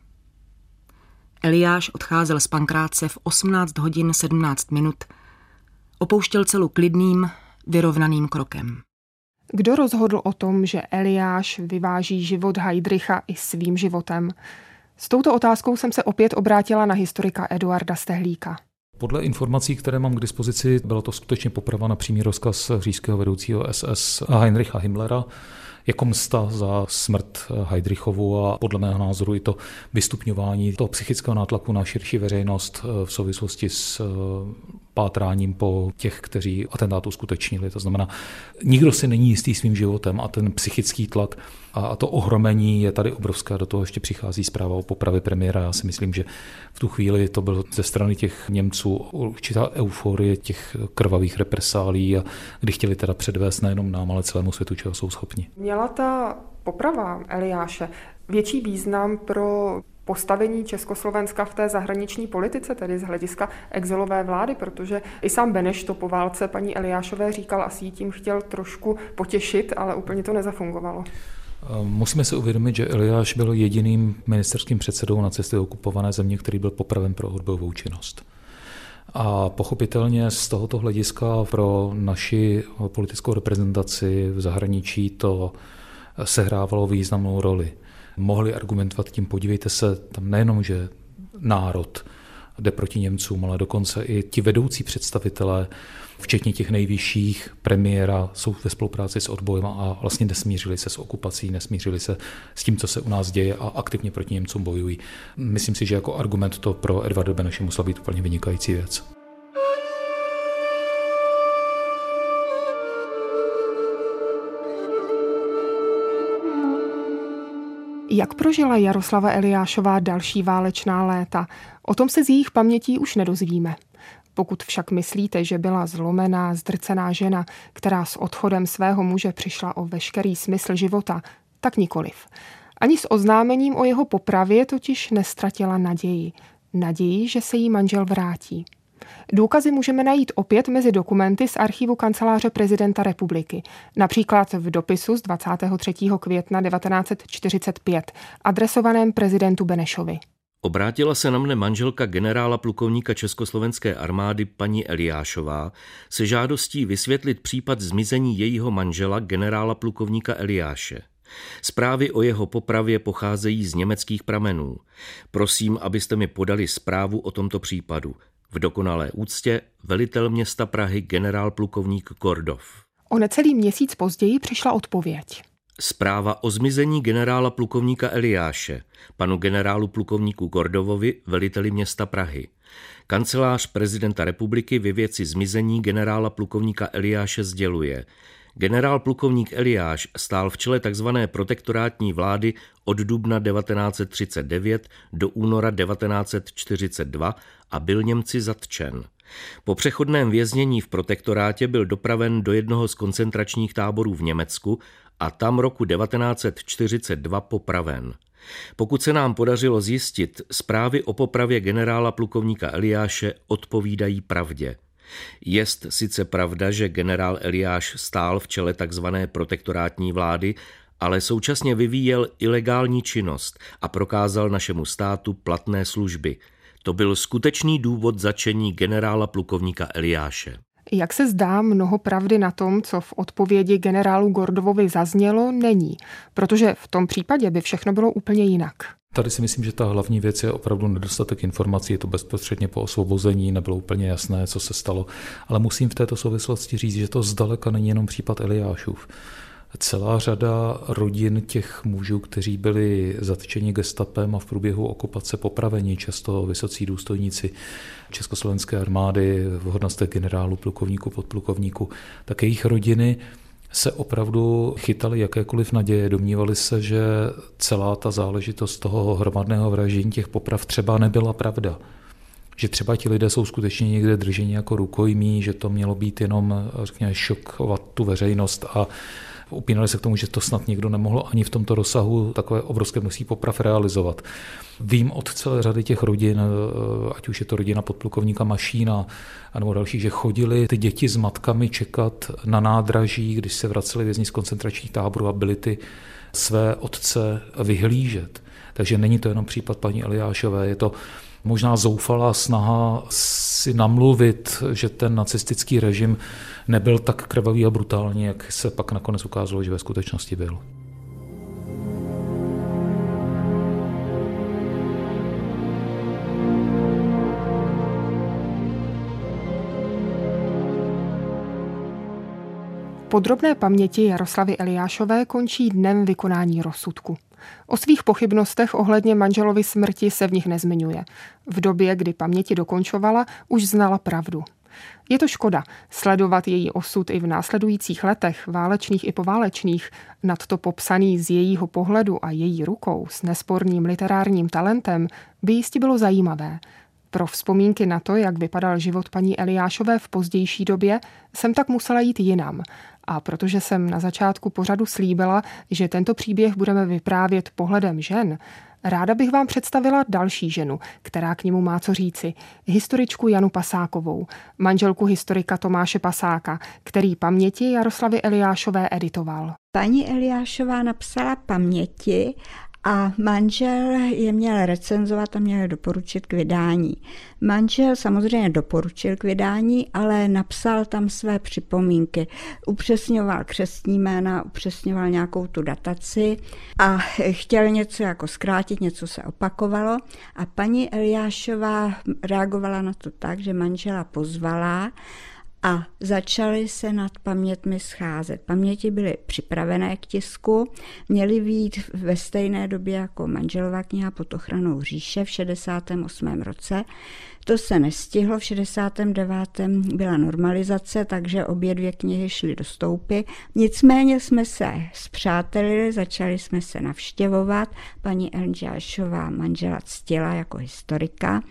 Eliáš odcházel z Pankráce v 18 hodin 17 minut, opouštěl celu klidným, vyrovnaným krokem. Kdo rozhodl o tom, že Eliáš vyváží život Heidricha i svým životem? S touto otázkou jsem se opět obrátila na historika Eduarda Stehlíka. Podle informací, které mám k dispozici, byla to skutečně poprava na přímý rozkaz říšského vedoucího SS Heinricha Himmlera jako msta za smrt Heidrichovu a podle mého názoru i to vystupňování toho psychického nátlaku na širší veřejnost v souvislosti s pátráním po těch, kteří atentát uskutečnili. To znamená, nikdo si není jistý svým životem a ten psychický tlak a to ohromení je tady obrovské. Do toho ještě přichází zpráva o popravě premiéra. Já si myslím, že v tu chvíli to byl ze strany těch Němců určitá euforie těch krvavých represálí, a kdy chtěli teda předvést nejenom nám, ale celému světu, čeho jsou schopni. Měla ta poprava Eliáše větší význam pro postavení Československa v té zahraniční politice, tedy z hlediska exilové vlády, protože i sám Beneš to po válce paní Eliášové říkal, asi jí tím chtěl trošku potěšit, ale úplně to nezafungovalo. Musíme si uvědomit, že Eliáš byl jediným ministerským předsedou na cestě okupované země, který byl popraven pro odbojovou činnost. A pochopitelně z tohoto hlediska pro naši politickou reprezentaci v zahraničí to sehrávalo významnou roli mohli argumentovat tím, podívejte se, tam nejenom, že národ jde proti Němcům, ale dokonce i ti vedoucí představitelé, včetně těch nejvyšších premiéra, jsou ve spolupráci s odbojem a vlastně nesmířili se s okupací, nesmířili se s tím, co se u nás děje a aktivně proti Němcům bojují. Myslím si, že jako argument to pro Edvarda Beneše musela být úplně vynikající věc. Jak prožila Jaroslava Eliášová další válečná léta? O tom se z jejich pamětí už nedozvíme. Pokud však myslíte, že byla zlomená, zdrcená žena, která s odchodem svého muže přišla o veškerý smysl života, tak nikoliv. Ani s oznámením o jeho popravě totiž nestratila naději. Naději, že se jí manžel vrátí. Důkazy můžeme najít opět mezi dokumenty z archivu kanceláře prezidenta republiky, například v dopisu z 23. května 1945, adresovaném prezidentu Benešovi. Obrátila se na mne manželka generála plukovníka Československé armády paní Eliášová se žádostí vysvětlit případ zmizení jejího manžela generála plukovníka Eliáše. Zprávy o jeho popravě pocházejí z německých pramenů. Prosím, abyste mi podali zprávu o tomto případu. V dokonalé úctě velitel města Prahy generál plukovník Kordov. O necelý měsíc později přišla odpověď. Zpráva o zmizení generála plukovníka Eliáše, panu generálu plukovníku Kordovovi, veliteli města Prahy. Kancelář prezidenta republiky ve věci zmizení generála plukovníka Eliáše sděluje. Generál plukovník Eliáš stál v čele tzv. protektorátní vlády od dubna 1939 do února 1942 a byl Němci zatčen. Po přechodném věznění v protektorátě byl dopraven do jednoho z koncentračních táborů v Německu a tam roku 1942 popraven. Pokud se nám podařilo zjistit, zprávy o popravě generála plukovníka Eliáše odpovídají pravdě. Jest sice pravda, že generál Eliáš stál v čele tzv. protektorátní vlády ale současně vyvíjel ilegální činnost a prokázal našemu státu platné služby. To byl skutečný důvod začení generála plukovníka Eliáše. Jak se zdá, mnoho pravdy na tom, co v odpovědi generálu Gordovovi zaznělo, není, protože v tom případě by všechno bylo úplně jinak. Tady si myslím, že ta hlavní věc je opravdu nedostatek informací. Je to bezprostředně po osvobození, nebylo úplně jasné, co se stalo. Ale musím v této souvislosti říct, že to zdaleka není jenom případ Eliášův. Celá řada rodin těch mužů, kteří byli zatčeni gestapem a v průběhu okupace popraveni, často vysocí důstojníci Československé armády v hodnostech generálu, plukovníku, podplukovníku, tak jejich rodiny se opravdu chytali jakékoliv naděje. Domnívali se, že celá ta záležitost toho hromadného vraždění těch poprav třeba nebyla pravda. Že třeba ti lidé jsou skutečně někde drženi jako rukojmí, že to mělo být jenom, řekněme, šokovat tu veřejnost a upínali se k tomu, že to snad nikdo nemohl ani v tomto rozsahu takové obrovské množství poprav realizovat. Vím od celé řady těch rodin, ať už je to rodina podplukovníka Mašína, nebo další, že chodili ty děti s matkami čekat na nádraží, když se vraceli vězni z koncentračních táborů a byli ty své otce vyhlížet. Takže není to jenom případ paní Eliášové, je to možná zoufalá snaha si namluvit, že ten nacistický režim nebyl tak krvavý a brutální, jak se pak nakonec ukázalo, že ve skutečnosti byl. Podrobné paměti Jaroslavy Eliášové končí dnem vykonání rozsudku. O svých pochybnostech ohledně manželovy smrti se v nich nezmiňuje. V době, kdy paměti dokončovala, už znala pravdu. Je to škoda sledovat její osud i v následujících letech, válečných i poválečných, nad to popsaný z jejího pohledu a její rukou s nesporným literárním talentem by jistě bylo zajímavé. Pro vzpomínky na to, jak vypadal život paní Eliášové v pozdější době, jsem tak musela jít jinam a protože jsem na začátku pořadu slíbila, že tento příběh budeme vyprávět pohledem žen, ráda bych vám představila další ženu, která k němu má co říci. Historičku Janu Pasákovou, manželku historika Tomáše Pasáka, který paměti Jaroslavy Eliášové editoval. Paní Eliášová napsala paměti a manžel je měl recenzovat a měl doporučit k vydání. Manžel samozřejmě doporučil k vydání, ale napsal tam své připomínky. Upřesňoval křestní jména, upřesňoval nějakou tu dataci a chtěl něco jako zkrátit, něco se opakovalo. A paní Eliášová reagovala na to tak, že manžela pozvala a začaly se nad pamětmi scházet. Paměti byly připravené k tisku, měly být ve stejné době jako manželová kniha pod ochranou říše v 68. roce. To se nestihlo, v 69. byla normalizace, takže obě dvě knihy šly do stoupy. Nicméně jsme se zpřátelili, začali jsme se navštěvovat. Paní Elžášová manžela ctila jako historika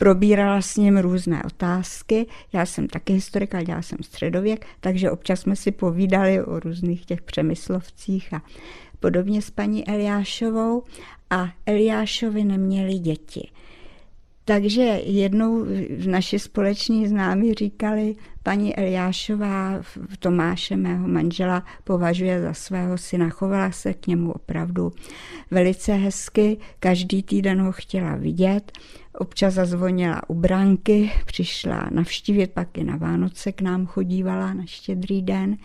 probírala s ním různé otázky. Já jsem taky historika, dělala jsem středověk, takže občas jsme si povídali o různých těch přemyslovcích a podobně s paní Eliášovou a Eliášovi neměli děti. Takže jednou naši společní známí říkali, paní Eliášová Tomáše, mého manžela, považuje za svého syna. Chovala se k němu opravdu velice hezky, každý týden ho chtěla vidět. Občas zazvonila u bránky, přišla navštívit, pak i na Vánoce k nám chodívala na štědrý den.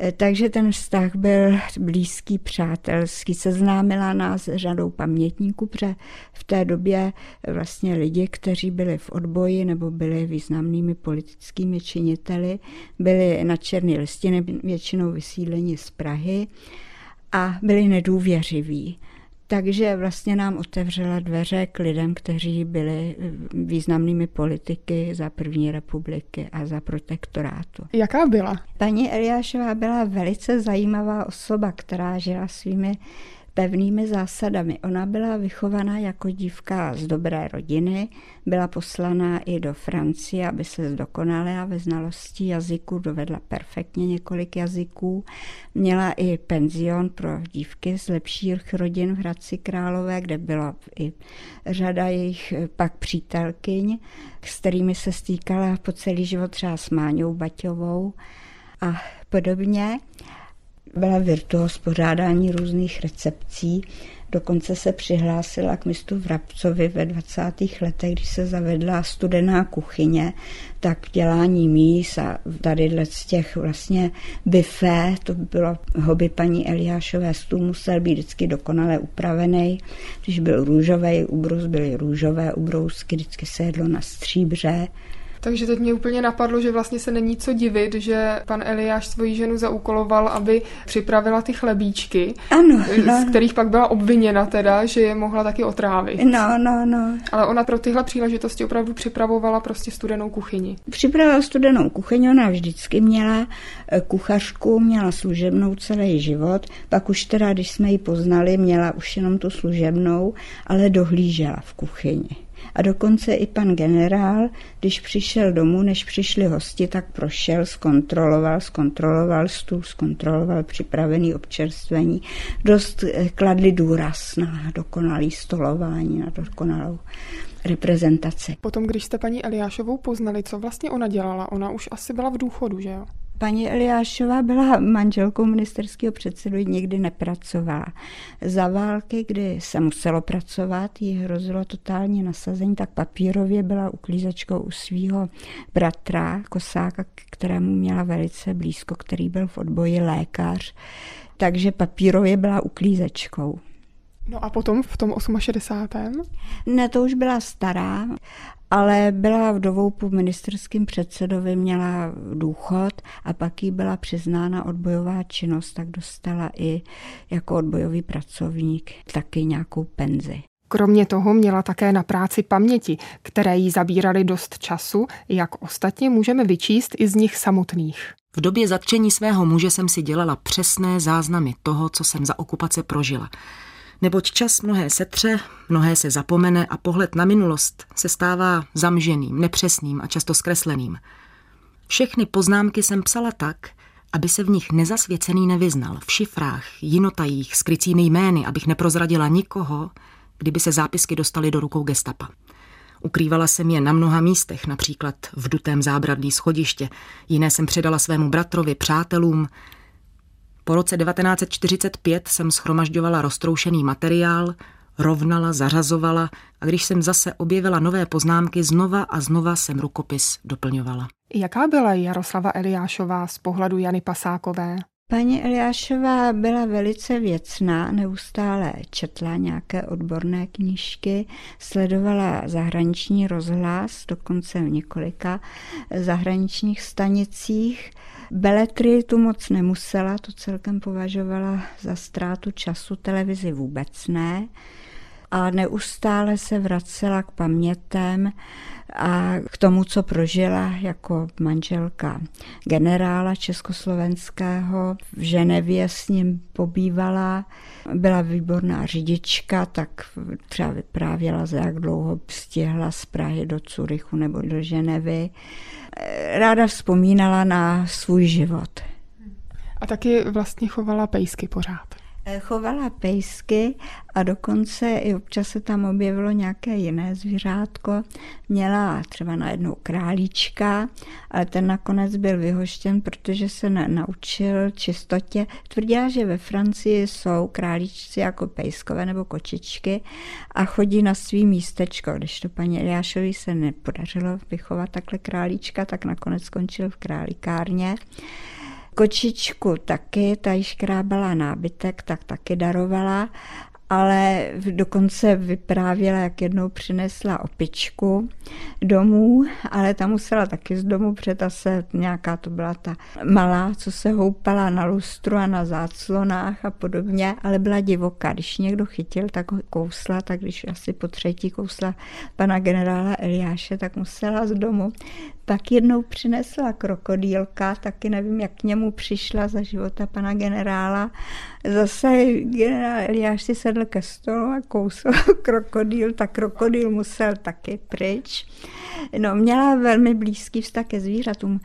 Eh, takže ten vztah byl blízký, přátelský. Seznámila nás s řadou pamětníků, protože v té době vlastně lidi, kteří byli v odboji nebo byli významnými politickými činiteli, byli na černé listiny, většinou vysídleni z Prahy a byli nedůvěřiví. Takže vlastně nám otevřela dveře k lidem, kteří byli eh, významnými politiky za první republiky a za protektorátu. Jaká byla? Paní Eliášová byla velice zajímavá osoba, která žila svými pevnými zásadami. Ona byla vychovaná jako dívka z dobré rodiny, byla poslaná i do Francie, aby se zdokonala ve znalosti jazyků, dovedla perfektně několik jazyků. Měla i penzion pro dívky z lepších rodin v Hradci Králové, kde byla i řada jejich pak přítelkyň, s kterými se stýkala po celý život třeba s Máňou Baťovou a podobně Byla virtuos pořádání různých recepcí, Dokonce se přihlásila k mistu Vrabcovi ve 20. letech, když se zavedla studená kuchyně, tak dělání mís a tady z těch vlastně bifé, to bylo hobby paní Eliášové, stůl musel být vždycky dokonale upravený. Když byl růžový ubrus, byly růžové ubrousky, vždycky se jedlo na stříbře. Takže teď mě úplně napadlo, že vlastně se není co divit, že pan Eliáš svoji ženu zaúkoloval, aby připravila ty chlebíčky, ano, no. z kterých pak byla obviněna teda, že je mohla taky otrávit. No, no, no. Ale ona pro tyhle příležitosti opravdu připravovala prostě studenou kuchyni. Připravila studenou kuchyni, ona vždycky měla eh, kuchařku, měla služebnou celý život, pak už teda, když jsme ji poznali, měla už jenom tu služebnou, ale dohlížela v kuchyni. A dokonce i pan generál, když přišel domů, než přišli hosti, tak prošel, zkontroloval, zkontroloval stůl, zkontroloval připravený občerstvení. Dost eh, kladli důraz na dokonalý stolování, na dokonalou reprezentaci. Potom, když jste paní Eliášovou poznali, co vlastně ona dělala? Ona už asi byla v důchodu, že jo? Paní Eliášová byla manželkou ministerského předsedu, nikdy nepracovala. Za války, kdy se muselo pracovat, jí hrozilo totální nasazení, tak papírově byla uklízečkou u svého bratra Kosáka, kterému měla velice blízko, který byl v odboji lékař. Takže papírově byla uklízečkou. No a potom v tom 68. Ne, to už byla stará, ale byla vdovou po ministerským předsedovi, měla důchod a pak jí byla přiznána odbojová činnost, tak dostala i jako odbojový pracovník taky nějakou penzi. Kromě toho měla také na práci paměti, které jí zabíraly dost času, jak ostatně můžeme vyčíst i z nich samotných. V době zatčení svého muže jsem si dělala přesné záznamy toho, co jsem za okupace prožila neboť čas mnohé setře, mnohé se zapomene a pohled na minulost se stává zamženým, nepřesným a často zkresleným. Všechny poznámky jsem psala tak, aby se v nich nezasvěcený nevyznal, v šifrách, jinotajích, skrycími jmény, abych neprozradila nikoho, kdyby se zápisky dostaly do rukou gestapa. Ukrývala jsem je na mnoha místech, například v dutém zábradlí schodiště, jiné jsem předala svému bratrovi, přátelům, po roce 1945 jsem schromažďovala roztroušený materiál, rovnala, zařazovala a když jsem zase objevila nové poznámky, znova a znova jsem rukopis doplňovala. Jaká byla Jaroslava Eliášová z pohledu Jany Pasákové? Paní Eliášová byla velice věcná, neustále četla nějaké odborné knížky, sledovala zahraniční rozhlas, dokonce v několika zahraničních stanicích. Beletry tu moc nemusela, to celkem považovala za ztrátu času, televizi vůbec ne. A neustále se vracela k pamětem a k tomu, co prožila jako manželka generála československého. V Ženevě s ním pobývala, byla výborná řidička, tak třeba vyprávěla, za jak dlouho stihla z Prahy do Curychu nebo do Ženevy. Ráda vzpomínala na svůj život. A taky vlastně chovala pejsky pořád. Chovala pejsky a dokonce i občas se tam objevilo nějaké jiné zvířátko. Měla třeba najednou králíčka, ale ten nakonec byl vyhoštěn, protože se naučil čistotě. Tvrdila, že ve Francii jsou králíčci jako pejskové nebo kočičky a chodí na svý místečko. Když to paní Eliášovi se nepodařilo vychovat takhle králíčka, tak nakonec skončil v králíkárně. Kočičku taky, ta již krábala nábytek, tak taky darovala, ale dokonce vyprávěla, jak jednou přinesla opičku domů, ale ta musela taky z domu, protože se nějaká to byla ta malá, co se houpala na lustru a na záclonách a podobně, ale byla divoká. Když někdo chytil, tak ho kousla, tak když asi po třetí kousla pana generála Eliáše, tak musela z domu. Pak jednou přinesla krokodýlka, taky nevím, jak k němu přišla za života pana generála. Zase generál Eliáš si sedl ke stolu a kousl krokodýl, tak krokodýl musel taky pryč. No, měla velmi blízký vztah ke zvířatům.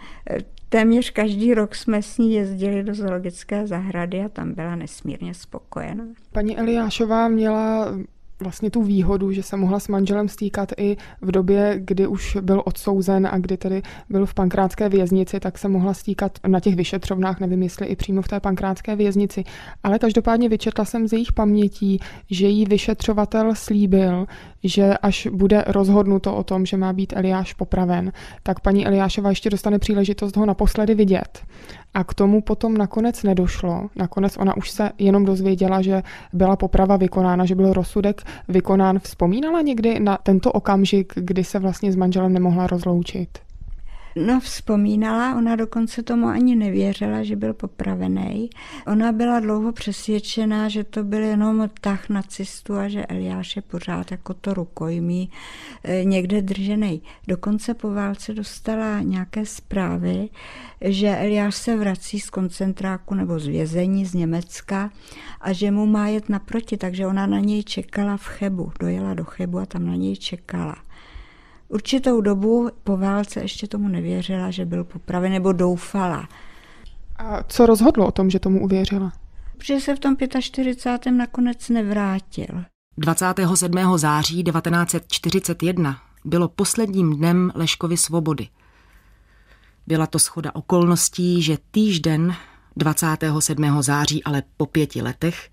Téměř každý rok jsme s ní jezdili do zoologické zahrady a tam byla nesmírně spokojená. Paní Eliášová měla vlastně tu výhodu, že se mohla s manželem stýkat i v době, kdy už byl odsouzen a kdy tedy byl v pankrátské věznici, tak se mohla stýkat na těch vyšetřovnách, nevím jestli i přímo v té pankrátské věznici. Ale každopádně vyčetla jsem z jejich pamětí, že jí vyšetřovatel slíbil, že až bude rozhodnuto o tom, že má být Eliáš popraven, tak paní Eliášova ještě dostane příležitost ho naposledy vidět. A k tomu potom nakonec nedošlo. Nakonec ona už se jenom dozvěděla, že byla poprava vykonána, že byl rozsudek vykonán. Vzpomínala někdy na tento okamžik, kdy se vlastně s manželem nemohla rozloučit? No, vzpomínala, ona dokonce tomu ani nevěřila, že byl popravený. Ona byla dlouho přesvědčená, že to byl jenom tah nacistu a že Eliáš je pořád jako to rukojmí eh, někde držený. Dokonce po válce dostala nějaké zprávy, že Eliáš se vrací z koncentráku nebo z vězení z Německa a že mu má jet naproti, takže ona na něj čekala v Chebu. Dojela do Chebu a tam na něj čekala. Určitou dobu po válce ještě tomu nevěřila, že byl popraven, nebo doufala. A co rozhodlo o tom, že tomu uvěřila? Protože se v tom 45. nakonec nevrátil. 27. září 1941 bylo posledním dnem Leškovy svobody. Byla to schoda okolností, že týžden 27. září, ale po pěti letech,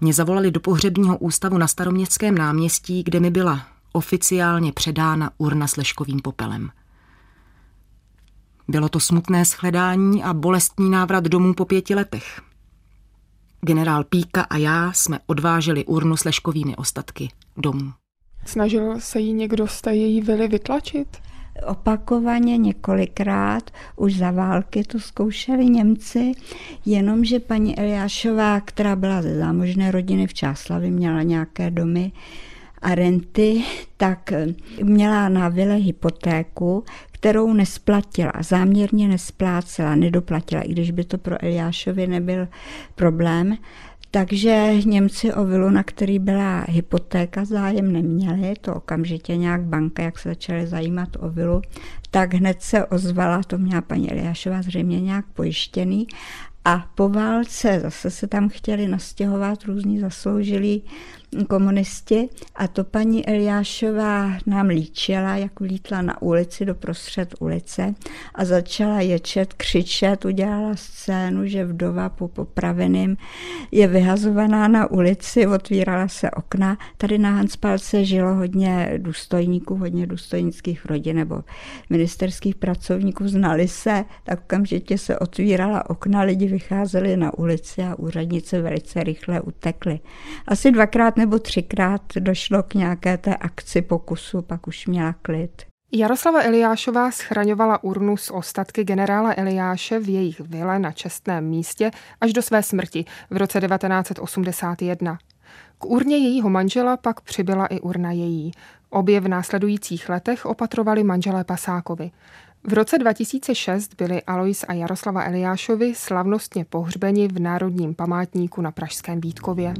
mě zavolali do pohřebního ústavu na staroměstském náměstí, kde mi byla oficiálně předána urna s leškovým popelem. Bylo to smutné shledání a bolestný návrat domů po pěti letech. Generál Píka a já jsme odváželi urnu s leškovými ostatky domů. Snažil se jí někdo z té její vily vytlačit? Opakovaně několikrát, už za války to zkoušeli Němci, jenomže paní Eliášová, která byla ze zámožné rodiny v Čáslavi, měla nějaké domy, a renty, tak měla na vile hypotéku, kterou nesplatila, záměrně nesplácela, nedoplatila, i když by to pro Eliášovi nebyl problém. Takže Němci o vilu, na který byla hypotéka, zájem neměli, to okamžitě nějak banka, jak se začaly zajímat o vilu, tak hned se ozvala, to měla paní Eliášová zřejmě nějak pojištěný a po válce zase se tam chtěli nastěhovat různí zasloužilí komunisti a to paní Eliášová nám líčila, jak vlítla na ulici do prostřed ulice a začala ječet, křičet, udělala scénu, že vdova po popraveným je vyhazovaná na ulici, otvírala se okna. Tady na Hanspalce žilo hodně důstojníků, hodně důstojnických rodin nebo ministerských pracovníků, znali se, tak okamžitě se otvírala okna, lidi vycházeli na ulici a úřednice velice rychle utekly. Asi dvakrát nebo třikrát došlo k nějaké té akci pokusu, pak už měla klid. Jaroslava Eliášová schraňovala urnu s ostatky generála Eliáše v jejich vile na čestném místě až do své smrti v roce 1981. K urně jejího manžela pak přibyla i urna její. Obě v následujících letech opatrovali manželé Pasákovi. V roce 2006 byli Alois a Jaroslava Eliášovi slavnostně pohřbeni v Národním památníku na Pražském Vítkově.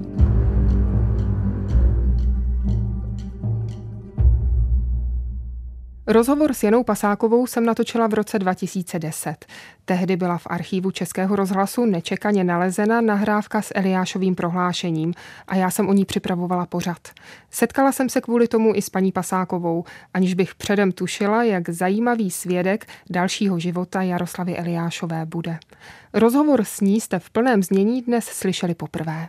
Rozhovor s Janou Pasákovou jsem natočila v roce 2010. Tehdy byla v archívu Českého rozhlasu nečekaně nalezena nahrávka s Eliášovým prohlášením a já jsem o ní připravovala pořad. Setkala jsem se kvůli tomu i s paní Pasákovou, aniž bych předem tušila, jak zajímavý svědek dalšího života Jaroslavy Eliášové bude. Rozhovor s ní jste v plném znění dnes slyšeli poprvé.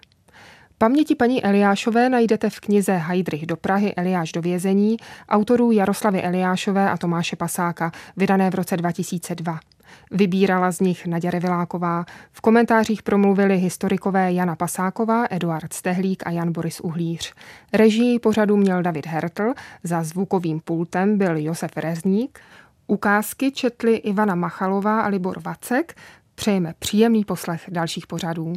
Paměti paní Eliášové najdete v knize Heidrich do Prahy Eliáš do vězení autorů Jaroslavy Eliášové a Tomáše Pasáka, vydané v roce 2002. Vybírala z nich Naděra Viláková. V komentářích promluvili historikové Jana Pasáková, Eduard Stehlík a Jan Boris Uhlíř. Režii pořadu měl David Hertl, za zvukovým pultem byl Josef Rezník, ukázky četli Ivana Machalová a Libor Vacek. Přejeme příjemný poslech dalších pořadů.